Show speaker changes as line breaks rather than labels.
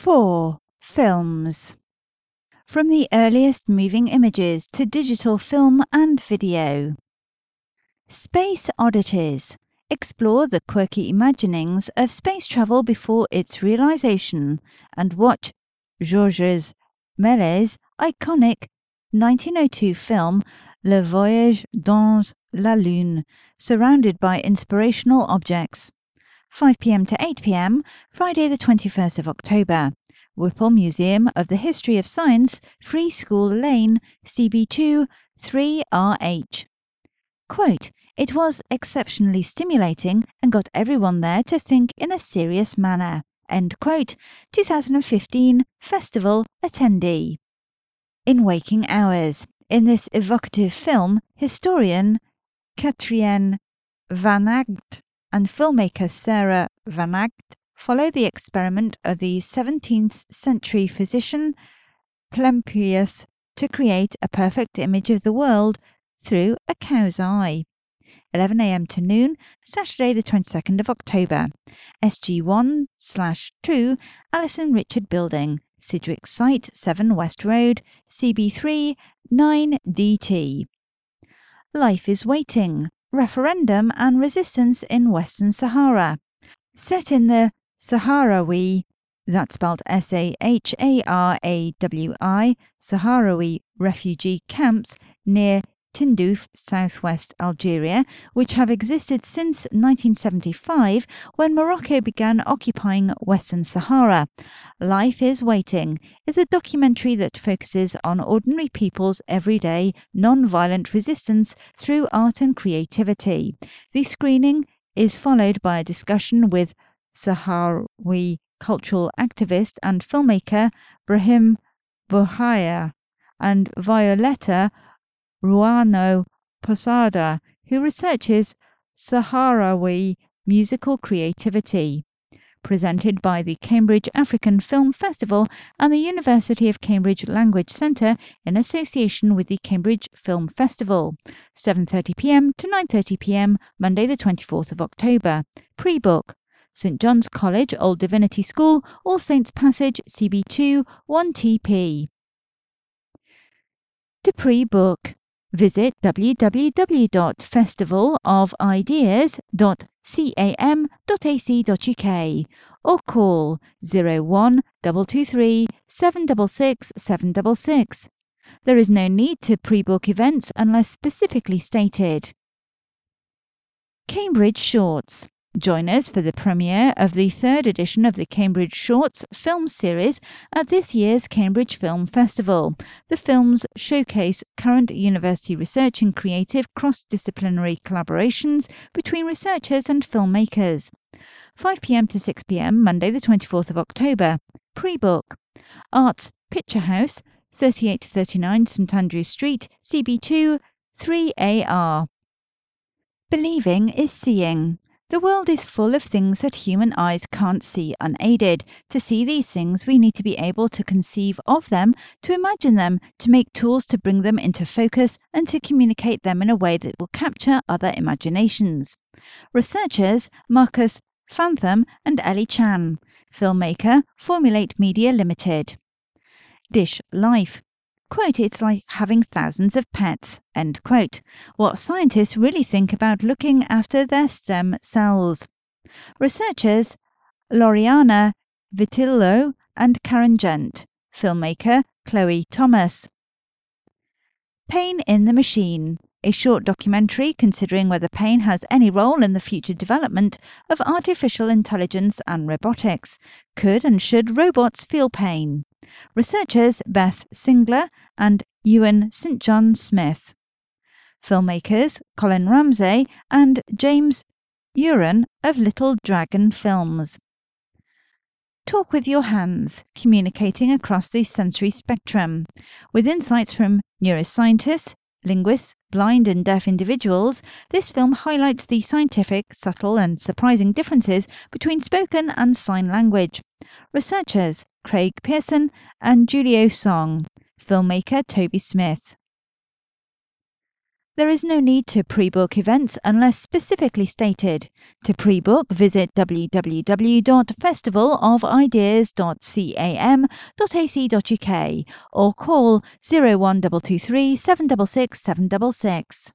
4. Films. From the earliest moving images to digital film and video. Space Oddities. Explore the quirky imaginings of space travel before its realization and watch Georges Méliès' iconic 1902 film Le Voyage dans la Lune, surrounded by inspirational objects. 5 pm to 8 pm, Friday, the 21st of October. Whipple Museum of the History of Science, Free School Lane, CB2 3RH. Quote, it was exceptionally stimulating and got everyone there to think in a serious manner. End quote. 2015 Festival attendee. In Waking Hours. In this evocative film, historian Katrien Van Agt and filmmaker Sarah Van follow the experiment of the 17th century physician Plempius to create a perfect image of the world through a cow's eye. 11am to noon, Saturday the 22nd of October. SG1 slash 2, Alison Richard Building, Sidgwick Site, 7 West Road, CB3 9DT. Life is Waiting, Referendum and Resistance in Western Sahara. Set in the Sahrawi, that's spelled S A H A R A W I, Sahrawi refugee camps near Tindouf, southwest Algeria, which have existed since 1975 when Morocco began occupying Western Sahara. Life is Waiting is a documentary that focuses on ordinary people's everyday, non violent resistance through art and creativity. The screening is followed by a discussion with Sahrawi cultural activist and filmmaker Brahim Bouhaya and Violeta Ruano Posada, who researches Sahrawi musical creativity. Presented by the Cambridge African Film Festival and the University of Cambridge Language Centre in association with the Cambridge Film Festival. 7:30 p.m. to 9:30 p.m. Monday the 24th of October. Pre-book St John's College Old Divinity School, All Saints Passage, CB2 1TP. To pre-book Visit www.festivalofideas.cam.ac.uk or call 01 223 766 766. There is no need to pre book events unless specifically stated. Cambridge Shorts Join us for the premiere of the third edition of the Cambridge Shorts film series at this year's Cambridge Film Festival. The films showcase current university research and creative cross disciplinary collaborations between researchers and filmmakers. 5 pm to 6 pm, Monday, the 24th of October. Pre book. Arts Picture House, 38 39 St Andrew Street, CB2 3AR. Believing is seeing. The world is full of things that human eyes can't see unaided. To see these things, we need to be able to conceive of them, to imagine them, to make tools to bring them into focus, and to communicate them in a way that will capture other imaginations. Researchers Marcus Fantham and Ellie Chan. Filmmaker Formulate Media Limited. Dish Life quote, it's like having thousands of pets, end quote. What scientists really think about looking after their stem cells. Researchers Loriana Vitillo and Karen Gent. Filmmaker Chloe Thomas. Pain in the Machine. A short documentary considering whether pain has any role in the future development of artificial intelligence and robotics. Could and should robots feel pain? Researchers Beth Singler and Ewan St. John Smith. Filmmakers Colin Ramsay and James Uren of Little Dragon Films. Talk with your hands, communicating across the sensory spectrum, with insights from neuroscientists, linguists, blind and deaf individuals, this film highlights the scientific, subtle, and surprising differences between spoken and sign language. Researchers Craig Pearson and Julio Song, filmmaker Toby Smith. There is no need to pre book events unless specifically stated. To pre book, visit www.festivalofideas.cam.ac.uk or call 01223 766 766.